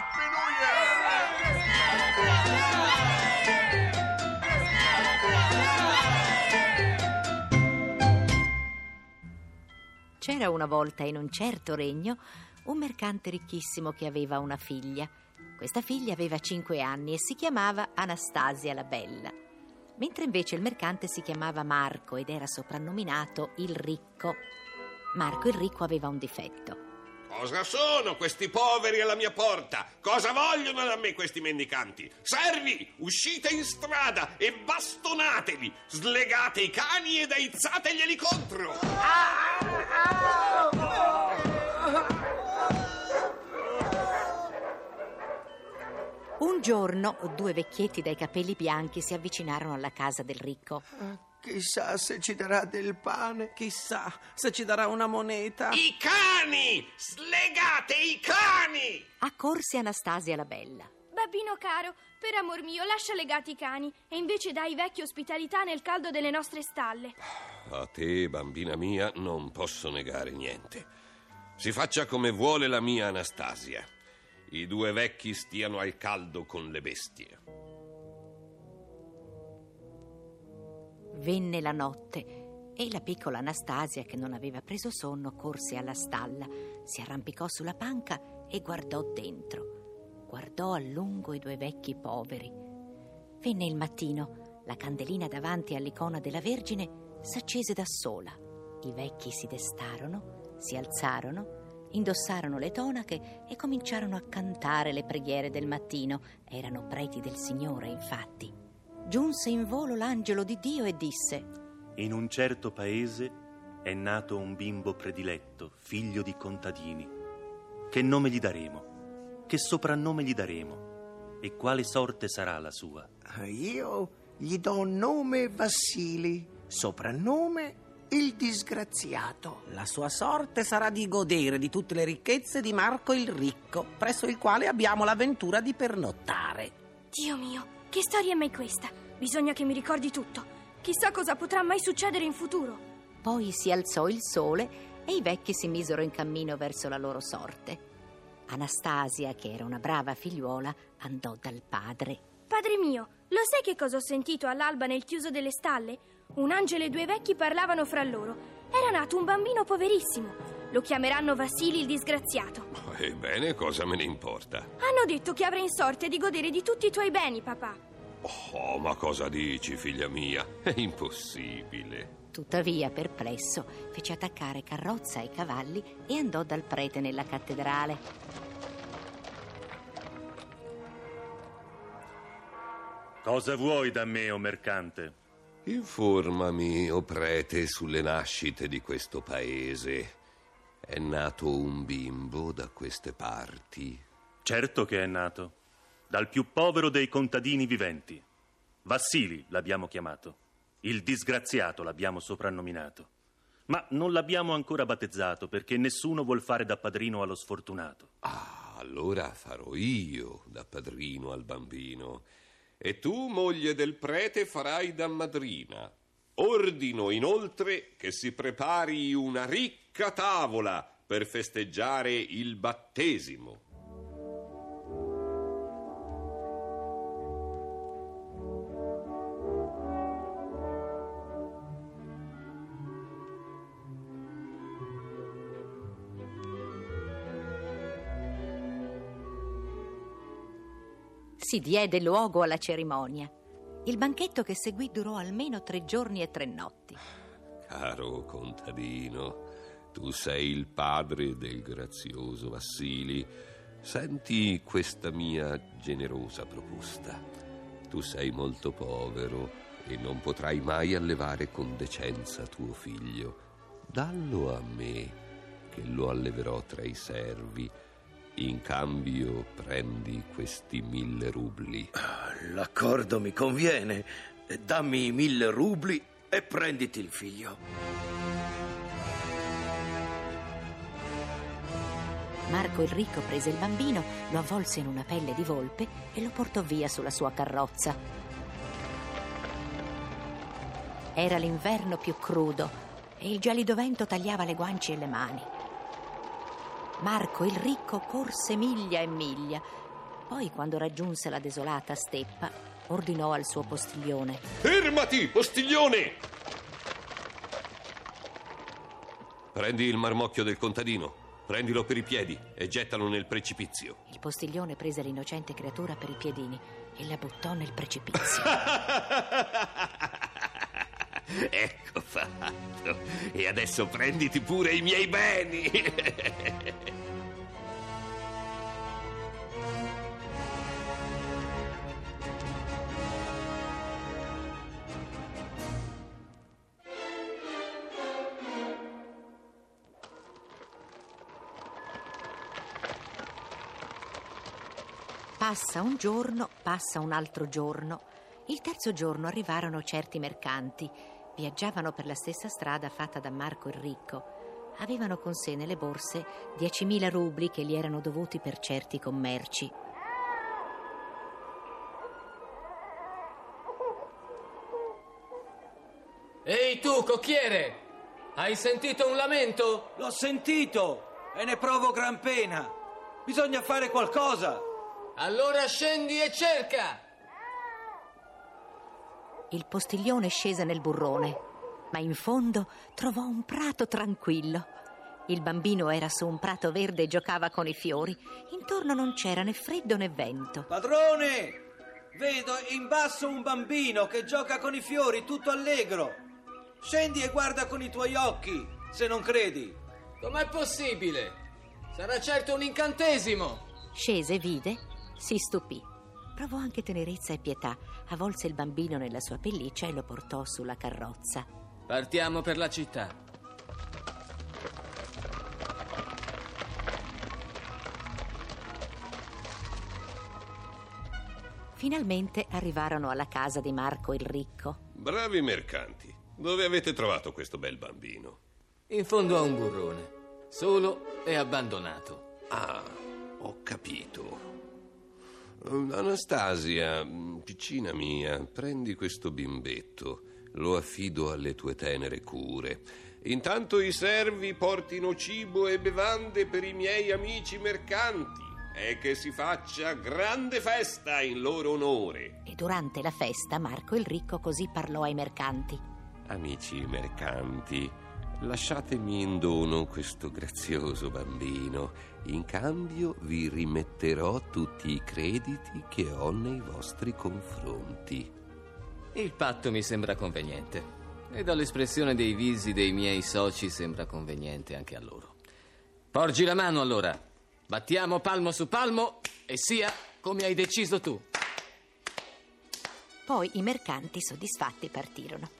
Happy New Year! C'era una volta in un certo regno un mercante ricchissimo che aveva una figlia. Questa figlia aveva cinque anni e si chiamava Anastasia la Bella, mentre invece il mercante si chiamava Marco ed era soprannominato il Ricco. Marco il Ricco aveva un difetto. Cosa sono questi poveri alla mia porta? Cosa vogliono da me questi mendicanti? Servi, uscite in strada e bastonatevi! Slegate i cani ed aizzateglieli contro! Un giorno due vecchietti dai capelli bianchi si avvicinarono alla casa del ricco. Chissà se ci darà del pane. Chissà se ci darà una moneta. I cani! Slegate i cani! Accorse Anastasia la Bella. Babbino caro, per amor mio, lascia legati i cani e invece dai vecchia ospitalità nel caldo delle nostre stalle. A te, bambina mia, non posso negare niente. Si faccia come vuole la mia Anastasia. I due vecchi stiano al caldo con le bestie. Venne la notte e la piccola Anastasia, che non aveva preso sonno, corse alla stalla, si arrampicò sulla panca e guardò dentro. Guardò a lungo i due vecchi poveri. Venne il mattino, la candelina davanti all'icona della Vergine s'accese da sola. I vecchi si destarono, si alzarono, indossarono le tonache e cominciarono a cantare le preghiere del mattino. Erano preti del Signore, infatti. Giunse in volo l'angelo di Dio e disse: In un certo paese è nato un bimbo prediletto, figlio di contadini. Che nome gli daremo? Che soprannome gli daremo? E quale sorte sarà la sua? Io gli do nome Vassili, soprannome il disgraziato. La sua sorte sarà di godere di tutte le ricchezze di Marco il Ricco, presso il quale abbiamo l'avventura di pernottare. Dio mio, che storia è mai questa? Bisogna che mi ricordi tutto. Chissà cosa potrà mai succedere in futuro. Poi si alzò il sole e i vecchi si misero in cammino verso la loro sorte. Anastasia, che era una brava figliuola, andò dal padre. Padre mio, lo sai che cosa ho sentito all'alba nel chiuso delle stalle? Un angelo e due vecchi parlavano fra loro. Era nato un bambino poverissimo. Lo chiameranno Vassili il disgraziato. Ebbene, cosa me ne importa? Hanno detto che avrai in sorte di godere di tutti i tuoi beni, papà. Oh, ma cosa dici, figlia mia? È impossibile. Tuttavia, perplesso, fece attaccare carrozza ai cavalli e andò dal prete nella cattedrale. Cosa vuoi da me, o mercante? Informami, o prete, sulle nascite di questo paese. È nato un bimbo da queste parti? Certo che è nato. Dal più povero dei contadini viventi. Vassili l'abbiamo chiamato. Il disgraziato l'abbiamo soprannominato. Ma non l'abbiamo ancora battezzato perché nessuno vuol fare da padrino allo sfortunato. Ah, allora farò io da padrino al bambino. E tu, moglie del prete, farai da madrina. Ordino inoltre che si prepari una ricca tavola per festeggiare il battesimo. Si diede luogo alla cerimonia. Il banchetto che seguì durò almeno tre giorni e tre notti. Caro contadino, tu sei il padre del grazioso Vassili. Senti questa mia generosa proposta. Tu sei molto povero e non potrai mai allevare con decenza tuo figlio. Dallo a me, che lo alleverò tra i servi. In cambio prendi questi mille rubli. L'accordo mi conviene. Dammi i mille rubli e prenditi il figlio. Marco il ricco prese il bambino, lo avvolse in una pelle di volpe e lo portò via sulla sua carrozza. Era l'inverno più crudo e il gelido vento tagliava le guance e le mani. Marco il ricco corse miglia e miglia, Poi, quando raggiunse la desolata steppa, ordinò al suo postiglione. Fermati, postiglione! Prendi il marmocchio del contadino, prendilo per i piedi e gettalo nel precipizio. Il postiglione prese l'innocente creatura per i piedini e la buttò nel precipizio. ecco fatto. E adesso prenditi pure i miei beni. Passa un giorno, passa un altro giorno. Il terzo giorno arrivarono certi mercanti. Viaggiavano per la stessa strada fatta da Marco il Ricco. Avevano con sé nelle borse 10.000 rubli che gli erano dovuti per certi commerci. Ehi tu, cocchiere! Hai sentito un lamento? L'ho sentito e ne provo gran pena. Bisogna fare qualcosa. Allora scendi e cerca! Il postiglione scese nel burrone, ma in fondo trovò un prato tranquillo. Il bambino era su un prato verde e giocava con i fiori. Intorno non c'era né freddo né vento. Padrone! Vedo in basso un bambino che gioca con i fiori tutto allegro. Scendi e guarda con i tuoi occhi, se non credi. Com'è possibile? Sarà certo un incantesimo! Scese, vide, si stupì. Provò anche tenerezza e pietà, avvolse il bambino nella sua pelliccia e lo portò sulla carrozza. Partiamo per la città. Finalmente arrivarono alla casa di Marco il Ricco. Bravi mercanti. Dove avete trovato questo bel bambino? In fondo a un burrone, solo e abbandonato. Ah, ho capito. Anastasia, piccina mia, prendi questo bimbetto, lo affido alle tue tenere cure. Intanto i servi portino cibo e bevande per i miei amici mercanti e che si faccia grande festa in loro onore. E durante la festa Marco il Ricco così parlò ai mercanti. Amici mercanti, lasciatemi in dono questo grazioso bambino. In cambio vi rimetterò tutti i crediti che ho nei vostri confronti. Il patto mi sembra conveniente. E dall'espressione dei visi dei miei soci sembra conveniente anche a loro. Porgi la mano allora. Battiamo palmo su palmo e sia come hai deciso tu. Poi i mercanti soddisfatti partirono.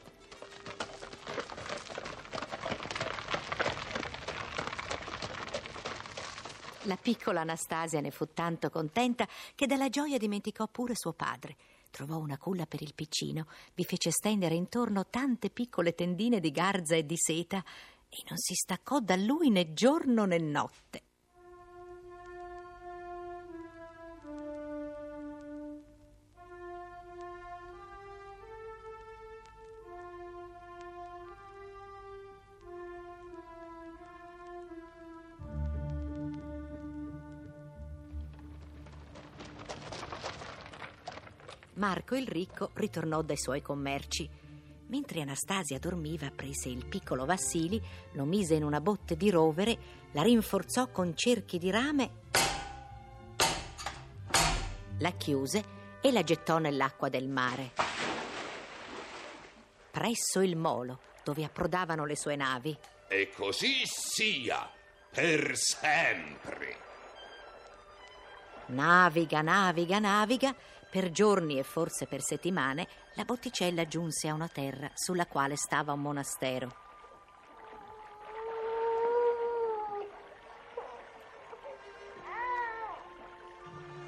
La piccola Anastasia ne fu tanto contenta che dalla gioia dimenticò pure suo padre. Trovò una culla per il piccino, vi fece stendere intorno tante piccole tendine di garza e di seta e non si staccò da lui né giorno né notte. Marco il ricco ritornò dai suoi commerci. Mentre Anastasia dormiva, prese il piccolo Vassili, lo mise in una botte di rovere, la rinforzò con cerchi di rame, la chiuse e la gettò nell'acqua del mare. Presso il molo, dove approdavano le sue navi. E così sia, per sempre. Naviga, naviga, naviga. Per giorni e forse per settimane la botticella giunse a una terra sulla quale stava un monastero.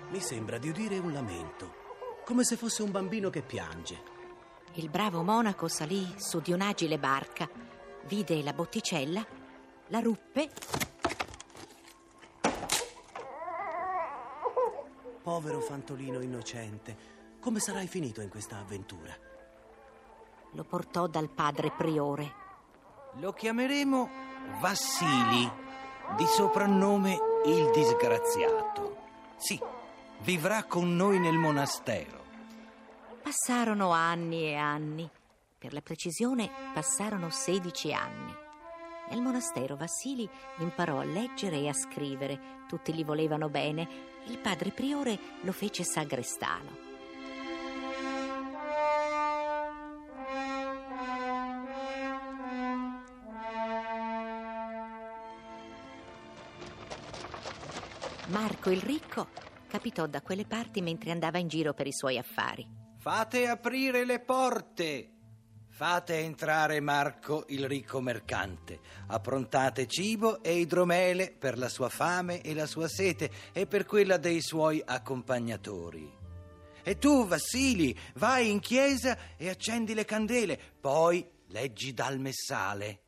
Mi sembra di udire un lamento, come se fosse un bambino che piange. Il bravo monaco salì su di un'agile barca, vide la botticella, la ruppe Povero fantolino innocente, come sarai finito in questa avventura? lo portò dal padre priore. Lo chiameremo Vassili, di soprannome il disgraziato. Sì, vivrà con noi nel monastero. Passarono anni e anni. Per la precisione, passarono 16 anni. Nel monastero Vassili imparò a leggere e a scrivere. Tutti gli volevano bene. Il padre priore lo fece sagrestano. Marco il ricco capitò da quelle parti mentre andava in giro per i suoi affari. Fate aprire le porte. Fate entrare Marco, il ricco mercante. Approntate cibo e idromele per la sua fame e la sua sete e per quella dei suoi accompagnatori. E tu, Vassili, vai in chiesa e accendi le candele, poi leggi dal messale.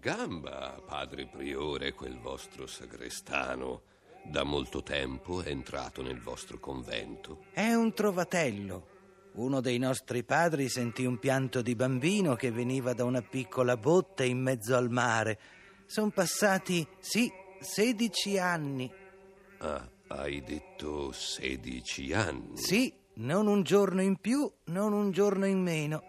Gamba, padre priore, quel vostro sagrestano. Da molto tempo è entrato nel vostro convento. È un trovatello. Uno dei nostri padri sentì un pianto di bambino che veniva da una piccola botte in mezzo al mare. Sono passati, sì, 16 anni. Ah, hai detto 16 anni. Sì, non un giorno in più, non un giorno in meno.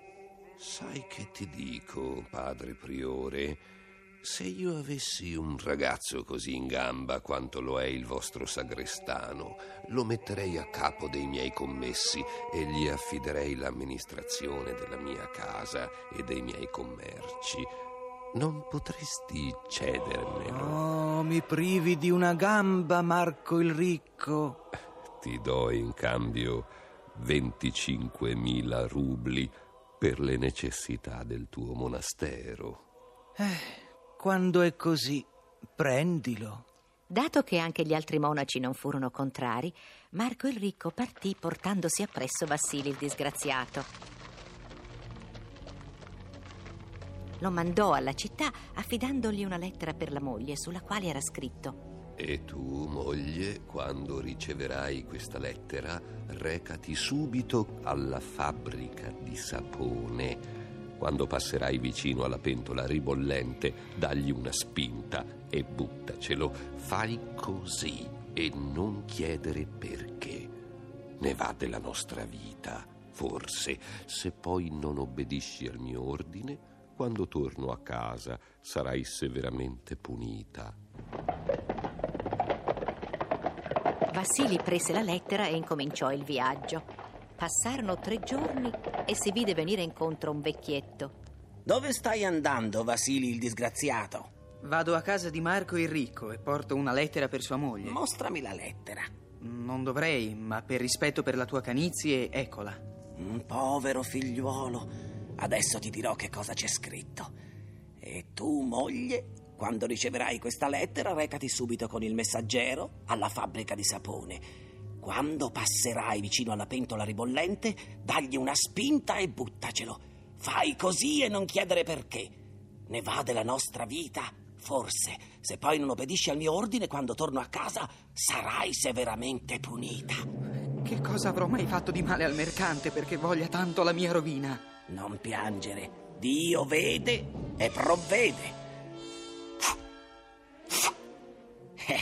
Sai che ti dico, padre priore? Se io avessi un ragazzo così in gamba quanto lo è il vostro sagrestano, lo metterei a capo dei miei commessi e gli affiderei l'amministrazione della mia casa e dei miei commerci. Non potresti cedermelo? Oh, mi privi di una gamba, Marco il ricco. Ti do in cambio 25.000 rubli per le necessità del tuo monastero. Eh, quando è così, prendilo. Dato che anche gli altri monaci non furono contrari, Marco il ricco partì portandosi appresso Vassili il disgraziato. Lo mandò alla città affidandogli una lettera per la moglie sulla quale era scritto E tu, moglie, quando riceverai questa lettera, recati subito alla fabbrica di sapone. Quando passerai vicino alla pentola ribollente, dagli una spinta e buttacelo. Fai così e non chiedere perché. Ne va della nostra vita, forse. Se poi non obbedisci al mio ordine, quando torno a casa sarai severamente punita. Vassili prese la lettera e incominciò il viaggio. Passarono tre giorni e si vide venire incontro un vecchietto. Dove stai andando, Vasili il disgraziato? Vado a casa di Marco il ricco e porto una lettera per sua moglie. Mostrami la lettera. Non dovrei, ma per rispetto per la tua canizie, eccola. Mm, povero figliuolo, adesso ti dirò che cosa c'è scritto. E tu, moglie, quando riceverai questa lettera, recati subito con il messaggero alla fabbrica di sapone. Quando passerai vicino alla pentola ribollente, dagli una spinta e buttacelo. Fai così e non chiedere perché. Ne va della nostra vita. Forse, se poi non obbedisci al mio ordine, quando torno a casa, sarai severamente punita. Che cosa avrò mai fatto di male al mercante perché voglia tanto la mia rovina? Non piangere. Dio vede e provvede.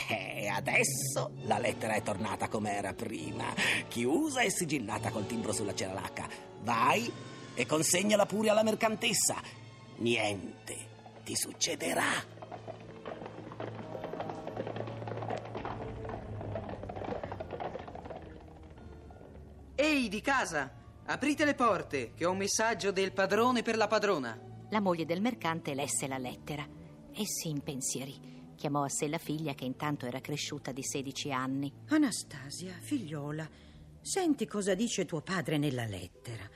E adesso la lettera è tornata come era prima, chiusa e sigillata col timbro sulla ceralacca. Vai e consegnala pure alla mercantessa. Niente ti succederà. Ehi, di casa! Aprite le porte, che ho un messaggio del padrone per la padrona. La moglie del mercante lesse la lettera e si impensierì. Chiamò a sé la figlia che intanto era cresciuta di 16 anni. Anastasia, figliola, senti cosa dice tuo padre nella lettera.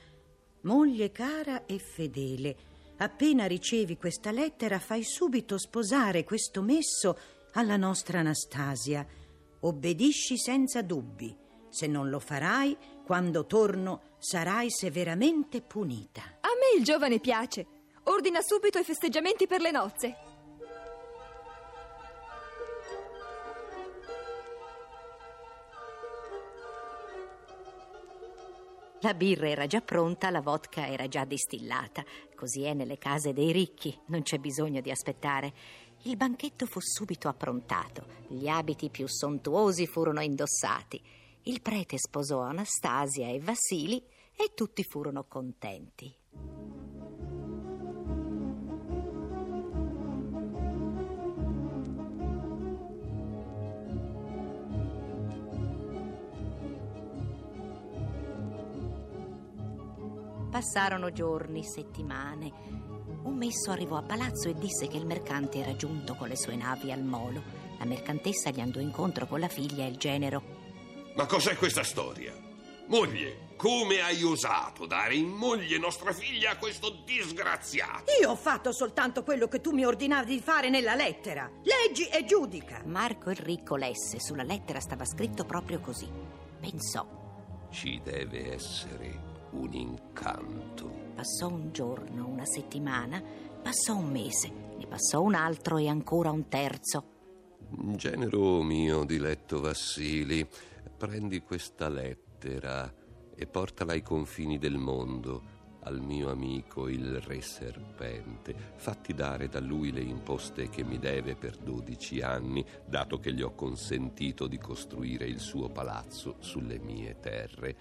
Moglie cara e fedele, appena ricevi questa lettera fai subito sposare questo messo alla nostra Anastasia. Obbedisci senza dubbi. Se non lo farai, quando torno sarai severamente punita. A me il giovane piace. Ordina subito i festeggiamenti per le nozze. La birra era già pronta, la vodka era già distillata. Così è nelle case dei ricchi, non c'è bisogno di aspettare. Il banchetto fu subito approntato, gli abiti più sontuosi furono indossati. Il prete sposò Anastasia e Vassili e tutti furono contenti. Passarono giorni, settimane. Un messo arrivò a palazzo e disse che il mercante era giunto con le sue navi al molo. La mercantessa gli andò incontro con la figlia e il genero. Ma cos'è questa storia? Moglie, come hai osato dare in moglie nostra figlia a questo disgraziato? Io ho fatto soltanto quello che tu mi ordinavi di fare nella lettera. Leggi e giudica. Marco il ricco lesse, sulla lettera stava scritto proprio così. Pensò. Ci deve essere un incanto. Passò un giorno, una settimana, passò un mese, ne passò un altro e ancora un terzo. Genero mio diletto Vassili, prendi questa lettera e portala ai confini del mondo al mio amico il re serpente. Fatti dare da lui le imposte che mi deve per dodici anni, dato che gli ho consentito di costruire il suo palazzo sulle mie terre.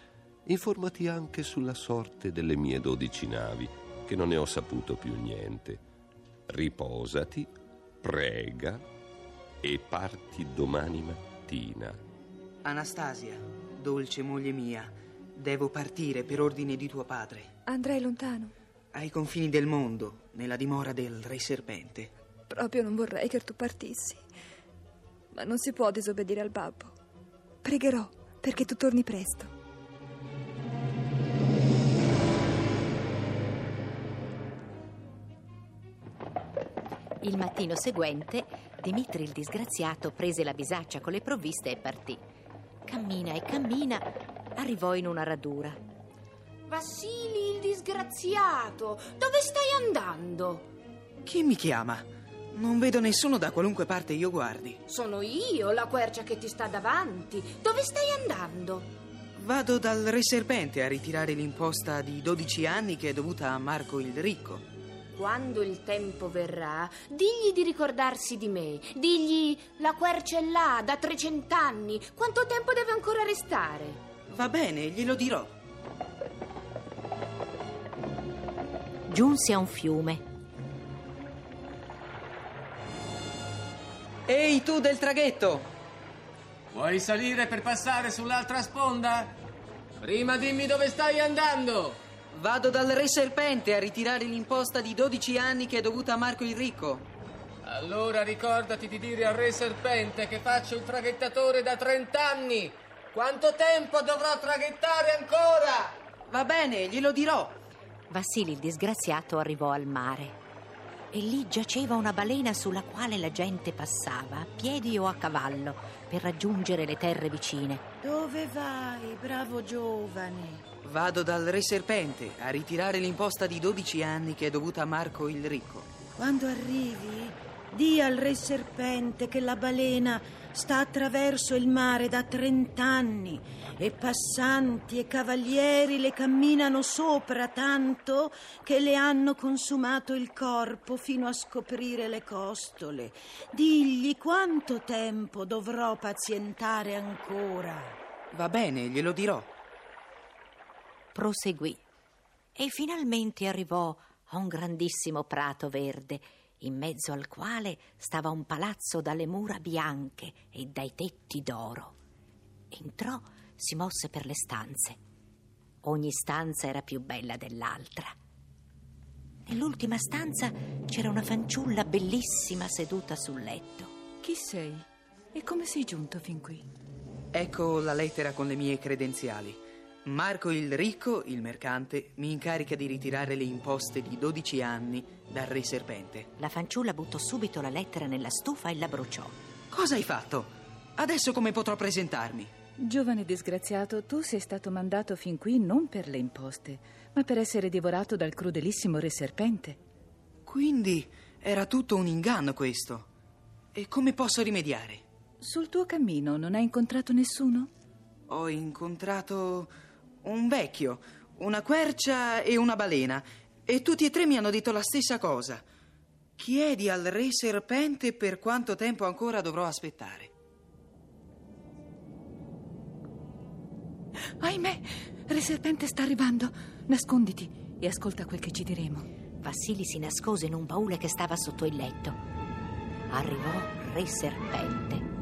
Informati anche sulla sorte delle mie dodici navi, che non ne ho saputo più niente. Riposati, prega e parti domani mattina. Anastasia, dolce moglie mia, devo partire per ordine di tuo padre. Andrai lontano. Ai confini del mondo, nella dimora del re serpente. Proprio non vorrei che tu partissi. Ma non si può disobbedire al babbo. Pregherò perché tu torni presto. Il mattino seguente, Dimitri il disgraziato prese la bisaccia con le provviste e partì. Cammina e cammina, arrivò in una radura. Vassili il disgraziato, dove stai andando? Chi mi chiama? Non vedo nessuno da qualunque parte io guardi. Sono io, la quercia che ti sta davanti. Dove stai andando? Vado dal re serpente a ritirare l'imposta di 12 anni che è dovuta a Marco il Ricco. Quando il tempo verrà, digli di ricordarsi di me. Digli la quercia è là da 300 anni. Quanto tempo deve ancora restare? Va bene, glielo dirò. Giunse a un fiume. Ehi tu del traghetto! Vuoi salire per passare sull'altra sponda? Prima dimmi dove stai andando! Vado dal re serpente a ritirare l'imposta di 12 anni che è dovuta a Marco il Ricco. Allora ricordati di dire al re serpente che faccio il traghettatore da 30 anni. Quanto tempo dovrò traghettare ancora? Va bene, glielo dirò. Vassili il disgraziato arrivò al mare e lì giaceva una balena sulla quale la gente passava, a piedi o a cavallo, per raggiungere le terre vicine. Dove vai, bravo giovane? Vado dal re serpente a ritirare l'imposta di 12 anni che è dovuta a Marco il Ricco. Quando arrivi, di al re serpente che la balena sta attraverso il mare da trent'anni e passanti e cavalieri le camminano sopra tanto che le hanno consumato il corpo fino a scoprire le costole. Digli quanto tempo dovrò pazientare ancora. Va bene, glielo dirò. Proseguì e finalmente arrivò a un grandissimo prato verde in mezzo al quale stava un palazzo dalle mura bianche e dai tetti d'oro. Entrò, si mosse per le stanze. Ogni stanza era più bella dell'altra. Nell'ultima stanza c'era una fanciulla bellissima seduta sul letto. Chi sei? E come sei giunto fin qui? Ecco la lettera con le mie credenziali. Marco il Ricco, il mercante, mi incarica di ritirare le imposte di 12 anni dal re serpente. La fanciulla buttò subito la lettera nella stufa e la bruciò. Cosa hai fatto? Adesso come potrò presentarmi? Giovane disgraziato, tu sei stato mandato fin qui non per le imposte, ma per essere divorato dal crudelissimo re serpente. Quindi era tutto un inganno questo. E come posso rimediare? Sul tuo cammino non hai incontrato nessuno? Ho incontrato un vecchio, una quercia e una balena. E tutti e tre mi hanno detto la stessa cosa. Chiedi al re serpente per quanto tempo ancora dovrò aspettare. Ahimè, Re Serpente sta arrivando. Nasconditi e ascolta quel che ci diremo. Vassili si nascose in un baule che stava sotto il letto. Arrivò Re Serpente.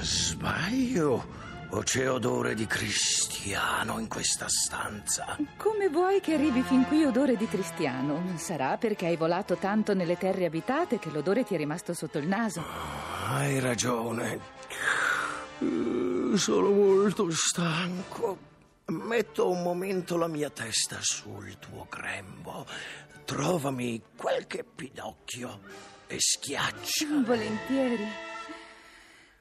Sbaglio? O c'è odore di cristiano in questa stanza? Come vuoi che arrivi fin qui odore di cristiano? Sarà perché hai volato tanto nelle terre abitate che l'odore ti è rimasto sotto il naso. Hai ragione. Eh, Sono molto stanco. Metto un momento la mia testa sul tuo grembo. Trovami qualche pidocchio e schiaccia. Volentieri.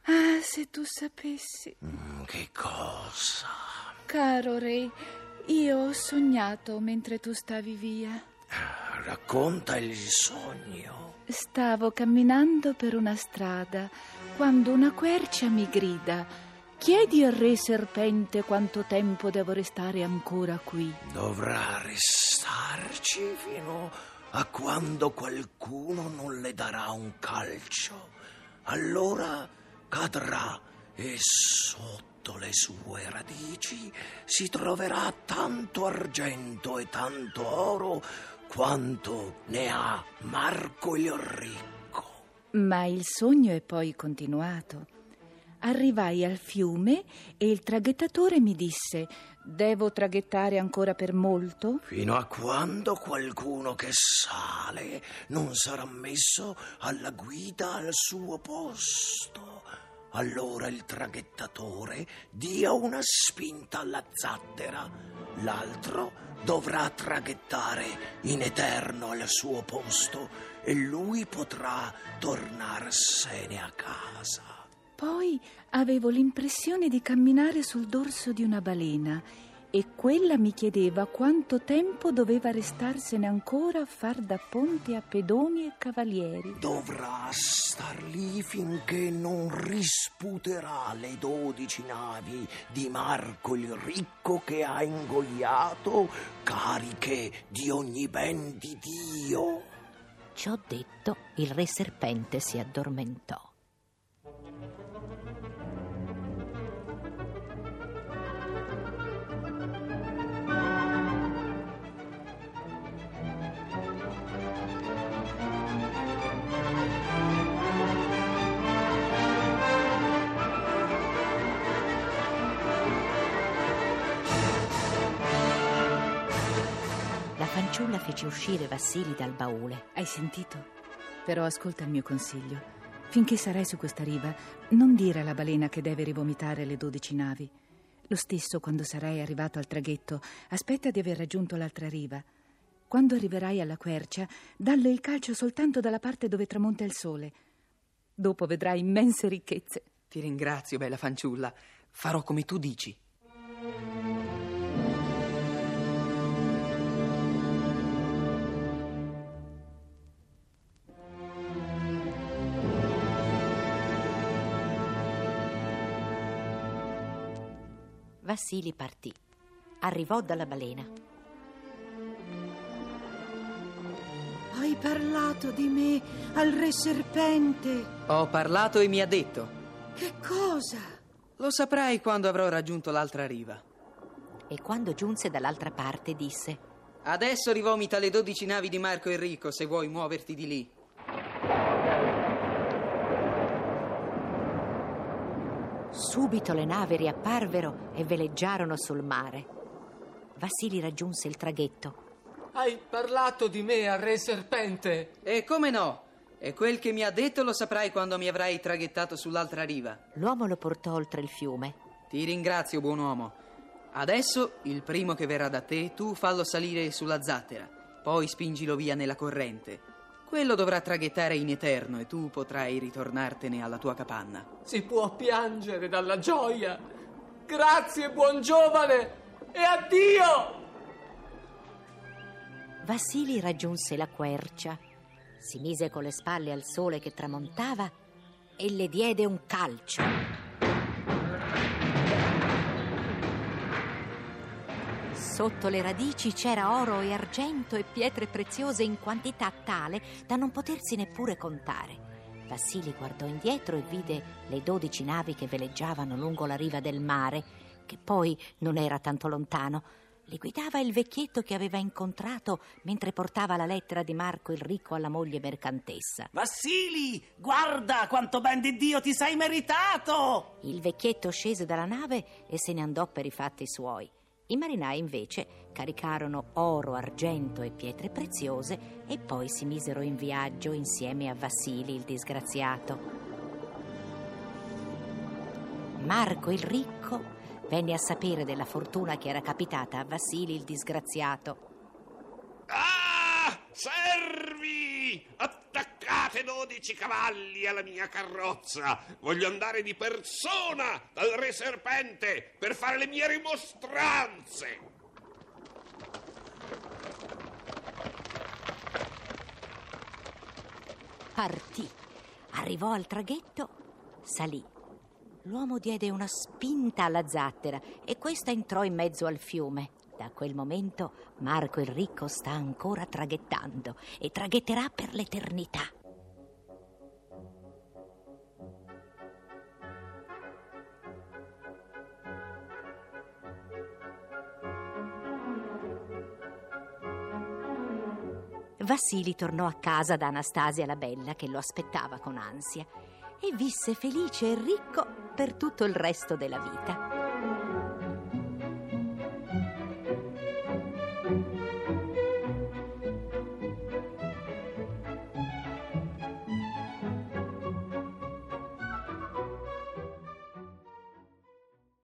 Ah, se tu sapessi. Mm, Che cosa? Caro re, io ho sognato mentre tu stavi via. Racconta il sogno. Stavo camminando per una strada quando una quercia mi grida. Chiedi al re serpente quanto tempo devo restare ancora qui. Dovrà restarci fino a quando qualcuno non le darà un calcio. Allora cadrà e sotto le sue radici si troverà tanto argento e tanto oro quanto ne ha Marco il Ricco. Ma il sogno è poi continuato. Arrivai al fiume e il traghettatore mi disse: Devo traghettare ancora per molto? Fino a quando qualcuno che sale non sarà messo alla guida al suo posto. Allora il traghettatore dia una spinta alla zattera. L'altro dovrà traghettare in eterno al suo posto e lui potrà tornarsene a casa. Poi avevo l'impressione di camminare sul dorso di una balena e quella mi chiedeva quanto tempo doveva restarsene ancora a far da ponte a pedoni e cavalieri. Dovrà star lì finché non risputerà le dodici navi di Marco il Ricco che ha ingoiato, cariche di ogni ben di Dio. Ciò detto, il re serpente si addormentò. Fanciulla fece uscire Vassili dal baule. Hai sentito? Però ascolta il mio consiglio. Finché sarai su questa riva, non dire alla balena che deve rivomitare le dodici navi. Lo stesso quando sarai arrivato al traghetto, aspetta di aver raggiunto l'altra riva. Quando arriverai alla quercia, dalle il calcio soltanto dalla parte dove tramonta il sole. Dopo vedrai immense ricchezze. Ti ringrazio, bella fanciulla. Farò come tu dici. Vassili partì. Arrivò dalla balena. Hai parlato di me al re serpente. Ho parlato e mi ha detto. Che cosa? Lo saprai quando avrò raggiunto l'altra riva. E quando giunse dall'altra parte disse: Adesso rivomita le dodici navi di Marco Enrico se vuoi muoverti di lì. Subito le navi riapparvero e veleggiarono sul mare. Vassili raggiunse il traghetto. Hai parlato di me al re serpente. E come no? E quel che mi ha detto lo saprai quando mi avrai traghettato sull'altra riva. L'uomo lo portò oltre il fiume. Ti ringrazio, buon uomo. Adesso, il primo che verrà da te, tu fallo salire sulla zattera, poi spingilo via nella corrente. Quello dovrà traghettare in eterno e tu potrai ritornartene alla tua capanna. Si può piangere dalla gioia. Grazie, buon giovane, e addio! Vassili raggiunse la quercia, si mise con le spalle al sole che tramontava e le diede un calcio. Sotto le radici c'era oro e argento e pietre preziose in quantità tale da non potersi neppure contare. Vassili guardò indietro e vide le dodici navi che veleggiavano lungo la riva del mare, che poi non era tanto lontano. Li guidava il vecchietto che aveva incontrato mentre portava la lettera di Marco il ricco alla moglie mercantessa. Vassili, guarda quanto ben di Dio ti sei meritato! Il vecchietto scese dalla nave e se ne andò per i fatti suoi. I marinai invece caricarono oro, argento e pietre preziose e poi si misero in viaggio insieme a Vassili il disgraziato. Marco il ricco venne a sapere della fortuna che era capitata a Vassili il disgraziato. Servi! Attaccate dodici cavalli alla mia carrozza! Voglio andare di persona dal re serpente per fare le mie rimostranze! Partì, arrivò al traghetto, salì. L'uomo diede una spinta alla zattera e questa entrò in mezzo al fiume. Da quel momento Marco il ricco sta ancora traghettando e traghetterà per l'eternità. Vassili tornò a casa da Anastasia la Bella che lo aspettava con ansia e visse felice e ricco per tutto il resto della vita.